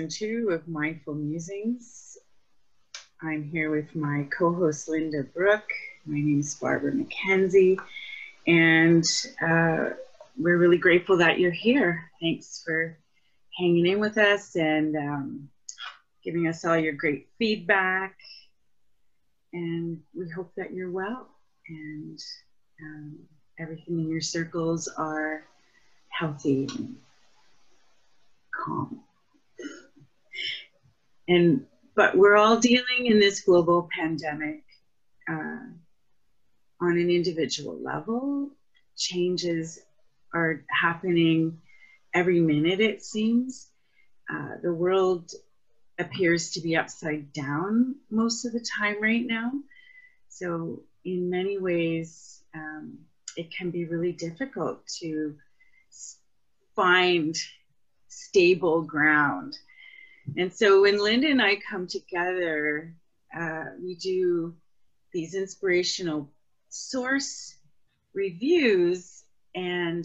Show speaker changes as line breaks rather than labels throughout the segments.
season two of Mindful Musings. I'm here with my co host Lynda Brooke. My name is Barbara McKenzie, and uh, we're really grateful that you're here. Thanks for hanging in with us and um, giving us all your great feedback. And we hope that you're well and um, everything in your circles are healthy and calm. And but we're all dealing in this global pandemic uh, on an individual level. Changes are happening every minute, it seems. Uh, the world appears to be upside down most of the time right now. So, in many ways, um, it can be really difficult to find stable ground. And so when Lynda and I come together, uh, we do these inspirational source reviews, and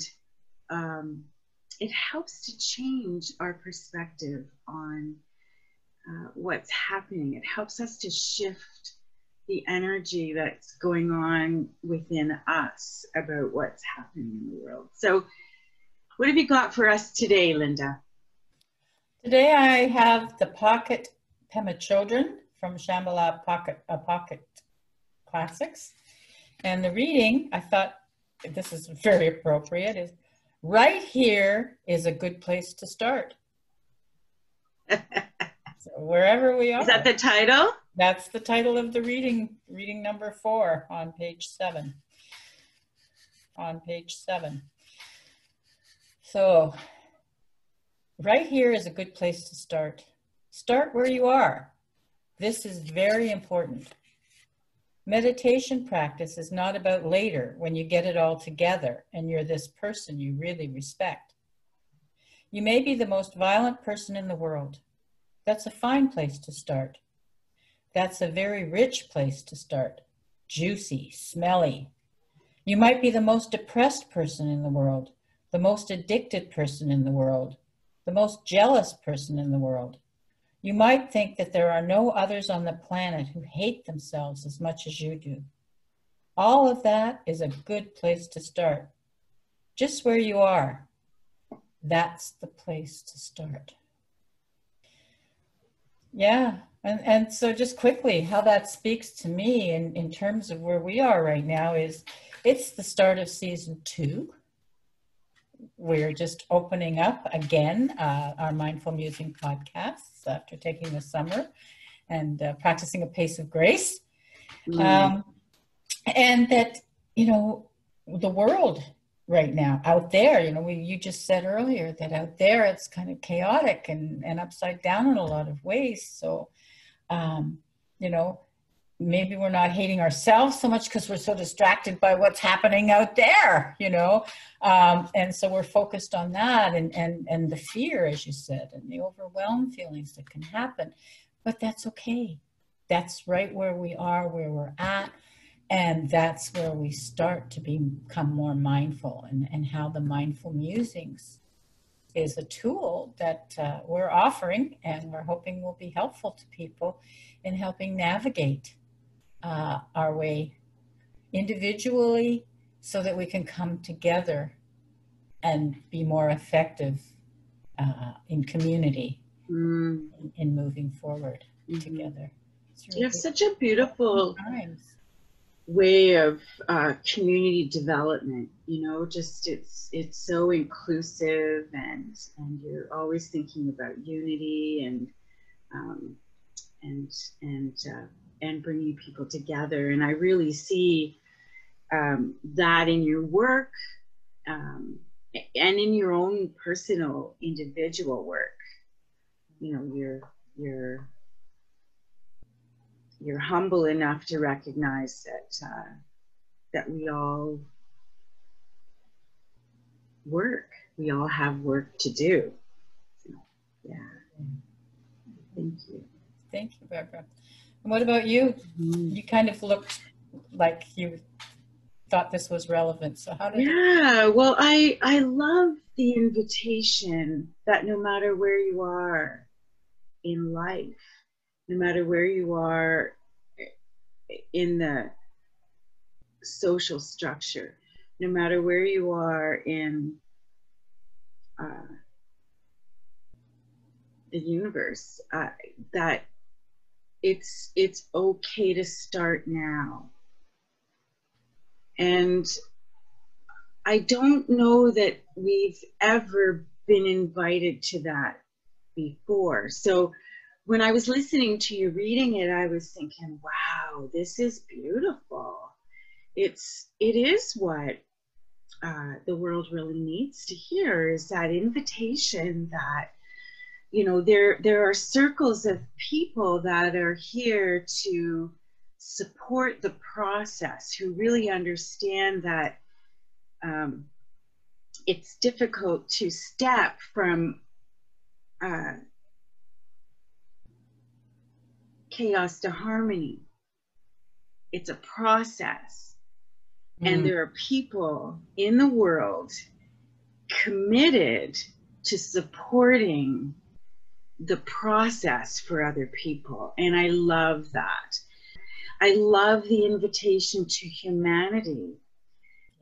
um, it helps to change our perspective on uh, what's happening. It helps us to shift the energy that's going on within us about what's happening in the world. So, what have you got for us today, Lynda?
Today I have the Pocket Pema Chödrön from Shambhala Pocket, uh, Pocket Classics. And the reading, I thought this is very appropriate, is right here is a good place to start. so wherever we are.
Is that the title?
That's the title of the reading, reading number four on page seven. On page seven. So right here is a good place to start. Start where you are. This is very important. Meditation practice is not about later when you get it all together and you're this person you really respect. You may be the most violent person in the world. That's a fine place to start. That's a very rich place to start. Juicy, smelly. You might be the most depressed person in the world the most addicted person in the world, the most jealous person in the world. You might think that there are no others on the planet who hate themselves as much as you do. All of that is a good place to start. Just where you are, that's the place to start. Yeah, and, and so just quickly, how that speaks to me in, in terms of where we are right now is it's the start of season two we're just opening up again uh, our mindful musing podcasts after taking the summer and uh, practicing a pace of grace mm. um, and that you know the world right now out there you know we, you just said earlier that out there it's kind of chaotic and, and upside down in a lot of ways so um, you know maybe we're not hating ourselves so much because we're so distracted by what's happening out there you know? Um, and so we're focused on that and and and the fear as you said and the overwhelmed feelings that can happen. But that's okay. That's right where we are where we're at and that's where we start to become more mindful. And, and how the mindful musings is a tool that uh, we're offering and we're hoping will be helpful to people in helping navigate uh, our way individually so that we can come together and be more effective uh, in community mm. in, in, moving forward mm-hmm. together.
Really you have such a beautiful way of uh, community development. You know, just it's it's so inclusive and and you're always thinking about unity and um, and and uh, and bringing people together. And I really see um, that in your work um, and in your own personal individual work. You know, you're you're you're humble enough to recognize that uh, that we all work. We all have work to do. So, yeah. Thank you.
Thank you, Barbara. What about you? You kind of looked like you thought this was relevant. So how did
Yeah, well I I love the invitation that no matter where you are, in life, no matter where you are in the social structure, no matter where you are in uh, the universe, uh, that it's it's okay to start now. And I don't know that we've ever been invited to that before. So when I was listening to you reading it, I was thinking, wow, this is beautiful. It's it is what uh, the world really needs to hear is that invitation that you know there there are circles of people that are here to support the process who really understand that um, it's difficult to step from uh, chaos to harmony. It's a process. Mm. And there are people in the world committed to supporting the process for other people. And I love that. I love the invitation to humanity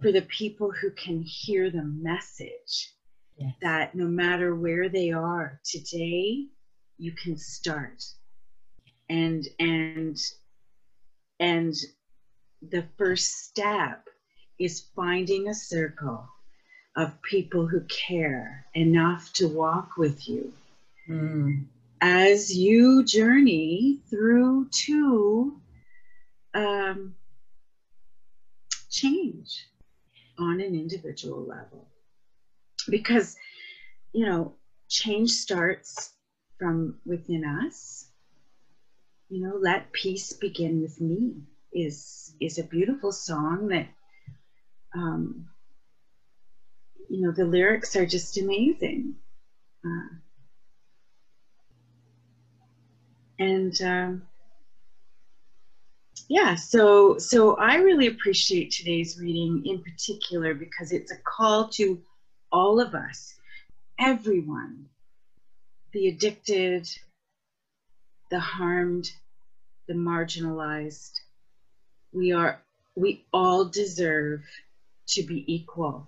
for the people who can hear the message yes. that no matter where they are today, you can start. And and and the first step is finding a circle of people who care enough to walk with you mm. as you journey through to um, change on an individual level. Because, you know, change starts from within us. You know, let peace begin with me is is a beautiful song that um, you know the lyrics are just amazing. Uh, and um, yeah, so so I really appreciate today's reading in particular because it's a call to all of us, everyone, the addicted, the harmed, the marginalized. We are we all deserve to be equal.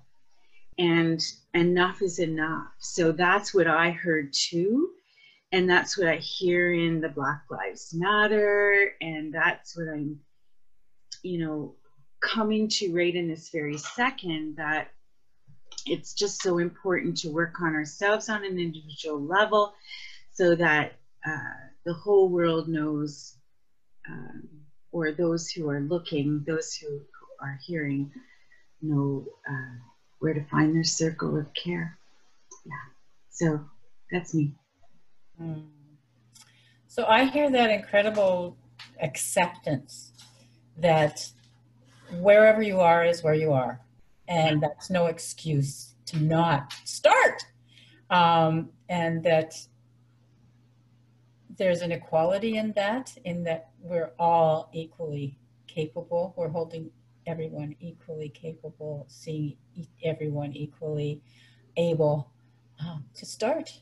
And enough is enough. So that's what I heard too and that's what I hear in the Black Lives Matter, and that's what I'm, you know, coming to right in this very second that it's just so important to work on ourselves on an individual level so that uh, the whole world knows, um, or those who are looking, those who are hearing, know uh, where to find their circle of care. Yeah. So that's me.
Mm. So I hear that incredible acceptance that wherever you are is where you are, and that's no excuse to not start. Um, and that there's an equality in that, in that we're all equally capable. We're holding everyone equally capable, seeing everyone equally able um, to start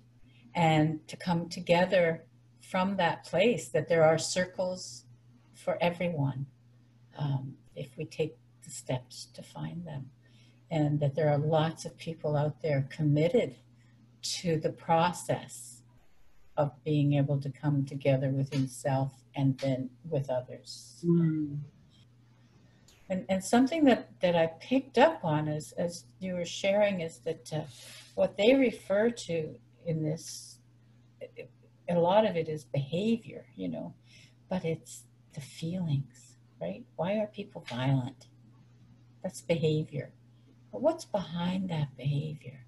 and to come together from that place that there are circles for everyone um, if we take the steps to find them and that there are lots of people out there committed to the process of being able to come together with himself and then with others mm. and, and something that, that i picked up on as, as you were sharing is that uh, what they refer to in this a lot of it is behavior you know but it's the feelings right? Why are people violent? That's behavior. But what's behind that behavior?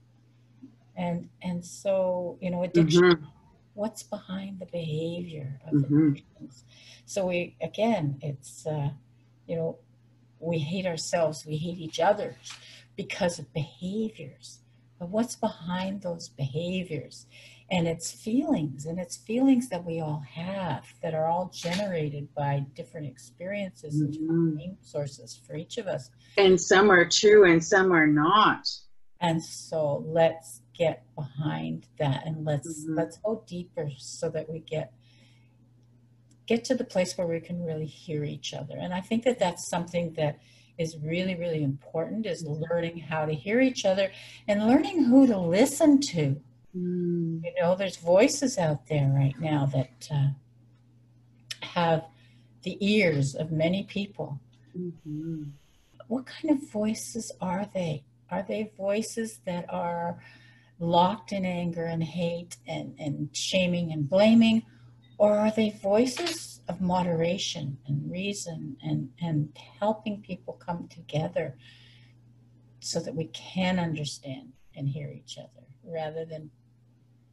And and so you know addiction mm-hmm. what's behind the behavior of mm-hmm. addictions so we again it's uh, you know we hate ourselves we hate each other because of behaviors but what's behind those behaviors and it's feelings and it's feelings that we all have that are all generated by different experiences and mm-hmm. different sources for each of us
and some are true and some are not
and so let's get behind that and let's
Mhm.
let's go deeper so that we get get to the place where we can really hear each other and i think that that's something that is really really important is learning how to hear each other and learning who to listen to
Mm.
you know there's voices out there right now that uh, have the ears of many people
Mhm.
what kind of voices are they are they voices that are locked in anger and hate and, and shaming and blaming or are they voices of moderation and reason and, and helping people come together so that we can understand and hear each other rather than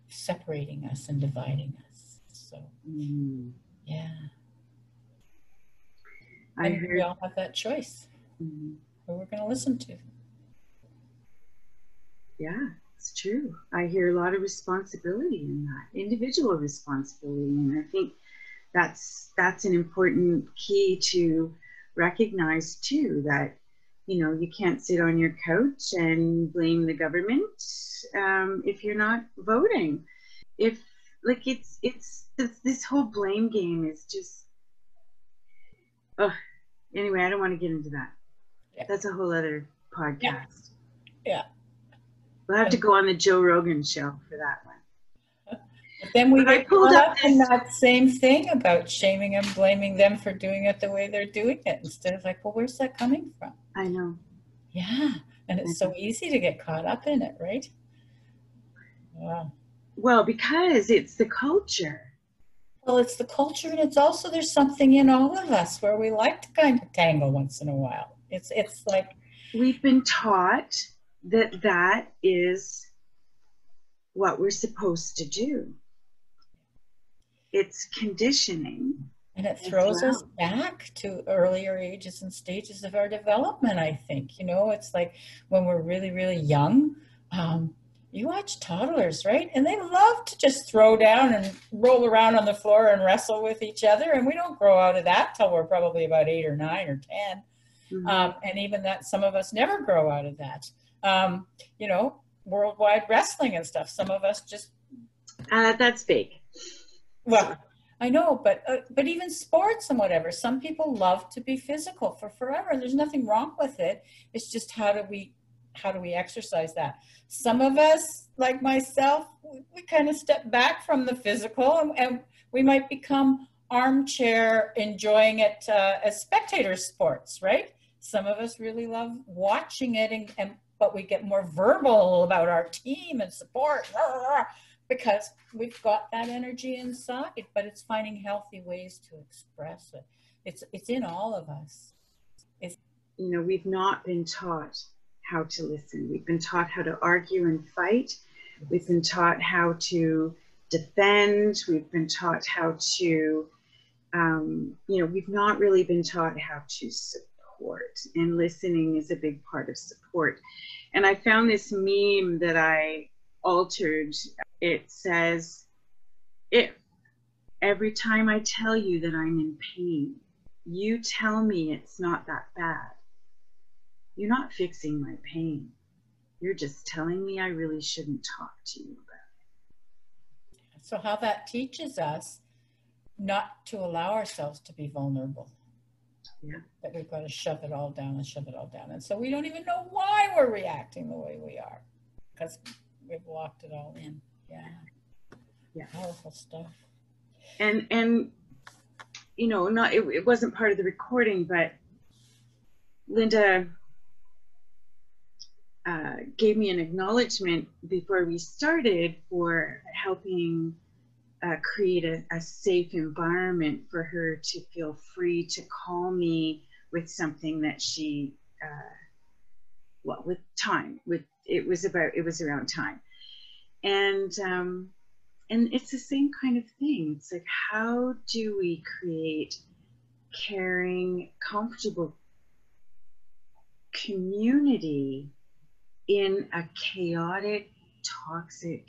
separating us and dividing us so
Mm.
yeah
I
and we all have that choice
Mhm.
who we're going to listen to
Yeah, it's true. I hear a lot of responsibility in that, individual responsibility, and I think that's that's an important key to recognize too. That you know you can't sit on your couch and blame the government um, if you're not voting. If like it's it's this, this whole blame game is just. Oh, anyway, I don't want to get into that.
Yeah.
That's a whole other podcast.
Yeah.
We'll have to go on the Joe Rogan show for that one.
But then we
I
get
pulled
caught
up
up in that same thing about shaming and blaming them for doing it the way they're doing it instead of like, well, where's that coming from?
I know.
Yeah. And it's so easy to get caught up in it, right? Wow.
Well, because it's the culture.
Well, it's the culture, and it's also there's something in all of us where we like to kind of tangle once in a while. It's it's like
We've been taught that that is what we're supposed to do. It's conditioning.
And it throws us back to earlier ages and stages of our development, I think. You know, it's like when we're really, really young, um, you watch toddlers, right? And they love to just throw down and roll around on the floor and wrestle with each other. And we don't grow out of that till we're probably about eight or nine or 10.
Mhm.
Um, and even that, some of us never grow out of that. Um, you know, worldwide wrestling and stuff. Some of us just
Uh, that's fake.
Well, I know, but uh, but even sports and whatever, some people love to be physical for forever, and there's nothing wrong with it. It's just how do we how do we exercise that? Some of us, like myself, we, we kind of step back from the physical, and, and we might become armchair enjoying it uh, as spectator sports, right? Some of us really love watching it, and, and but we get more verbal about our team and support because we've got that energy inside but it's finding healthy ways to express it it's it's in all of us It's-
You know, we've not been taught how to listen. We've been taught how to argue and fight. We've been taught how to defend. We've been taught how to, um, you know, we've not really been taught how to support. And listening is a big part of support. And I found this meme that I altered. It says, if every time I tell you that I'm in pain, you tell me it's not that bad, you're not fixing my pain. You're just telling me I really shouldn't talk to you about it.
so how that teaches us not to allow ourselves to be vulnerable
Yeah.
that we've got to shove it all down and shove it all down and so we don't even know why we're reacting the way we are because we've locked it all in yeah
Yeah.
powerful stuff.
And and you know, not it, it wasn't part of the recording, but Lynda uh, gave me an acknowledgement before we started for helping uh, create a, a safe environment for her to feel free to call me with something that she, uh, well, with time. With it was about it was around time, and um, and it's the same kind of thing. It's like how do we create caring, comfortable community in a chaotic, toxic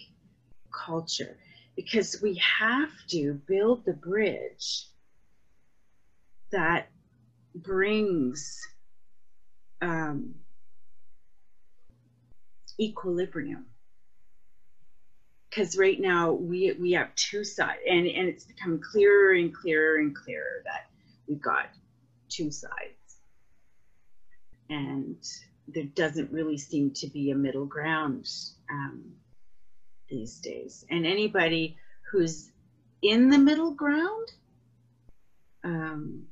culture because we have to build the bridge that brings um, equilibrium because right now we we have two sides, and and it's become clearer and clearer and clearer that we've got two sides, and there doesn't really seem to be a middle ground um, these days. And anybody who's in the middle ground. Um,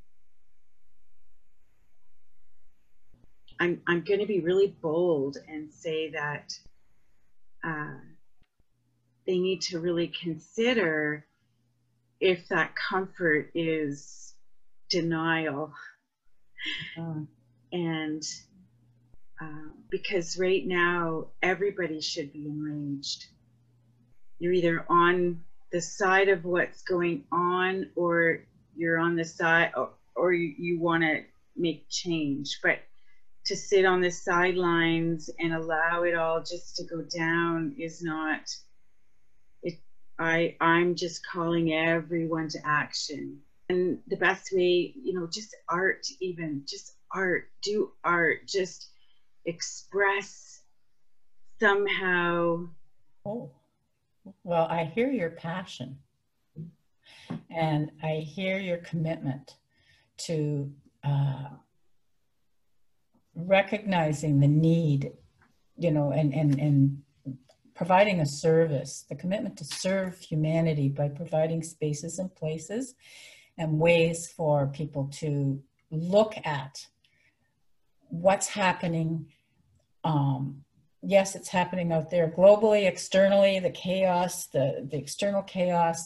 I'm, I'm going to be really bold and say that uh, they need to really consider if that comfort is denial. Uh, and uh, because right now, everybody should be enraged. You're either on the side of what's going on or you're on the side or, or you, you want to make change. But to sit on the sidelines and allow it all just to go down is not i i'm just calling everyone to action. And the best way you know just art even just art do art just express somehow.
Oh well i hear your passion. And i hear your commitment to uh, recognizing the need, you know, and, and, and providing a service, the commitment to serve humanity by providing spaces and places and ways for people to look at what's happening. Um, yes, it's happening out there globally, externally, the chaos, the, the external chaos,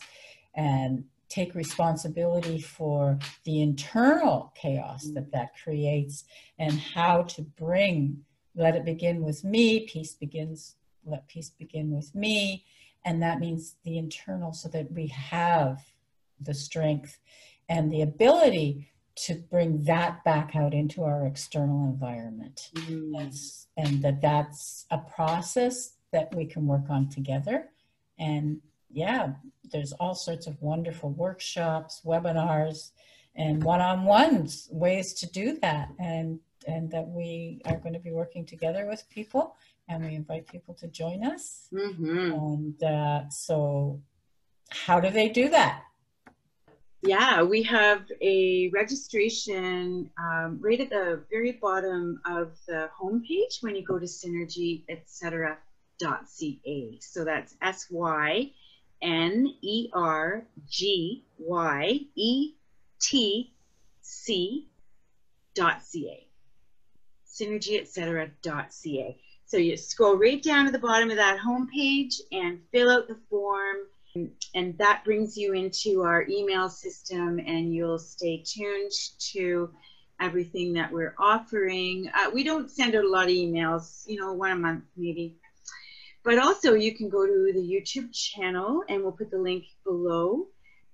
and take responsibility for the internal chaos that that creates and how to bring let it begin with me peace begins let peace begin with me and that means the internal so that we have the strength and the ability to bring that back out into our external environment mm. and that that's a process that we can work on together and yeah, there's all sorts of wonderful workshops, webinars, and one-on-ones ways to do that. And and that we are going to be working together with people, and we invite people to join us. Mm-hmm. And uh, so, how do they do that?
Yeah, we have a registration um, right at the very bottom of the homepage when you go to synergy, etc. .ca. So that's S Y N E R G Y E T C dot ca. Synergy, etc. dot ca. So you scroll right down to the bottom of that homepage and fill out the form. And that brings you into our email system, and you'll stay tuned to everything that we're offering. Uh, we don't send out a lot of emails, you know, one a month maybe. But also you can go to the YouTube channel and we'll put the link below.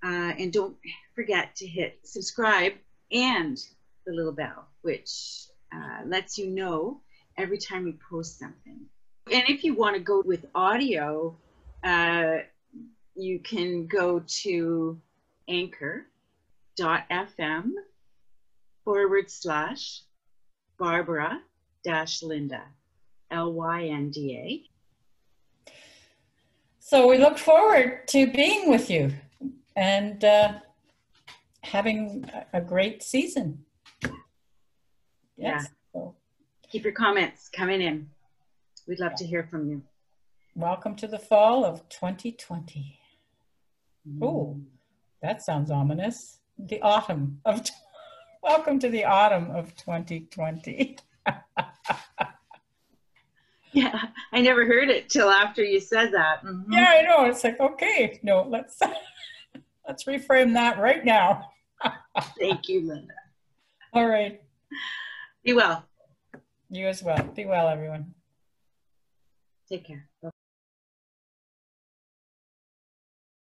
Uh, and don't forget to hit subscribe and the little bell, which uh, lets you know every time we post something. And if you want to go with audio, uh, you can go to anchor.fm forward slash Barbara dash Lynda, L Y N D A.
So we look forward to being with you and uh, having a great season.
Yes. Yeah. Keep your comments coming in. We'd love to hear from you.
Welcome to the fall of 2020. Mm. Oh, that sounds ominous. The autumn of, welcome to the autumn of 2020.
Yeah, I never heard it till after you said that.
Mm-hmm. Yeah, I know. It's like, okay, no, let's let's reframe that right now.
Thank you, Lynda.
All right.
Be well.
You as well. Be well, everyone.
Take care.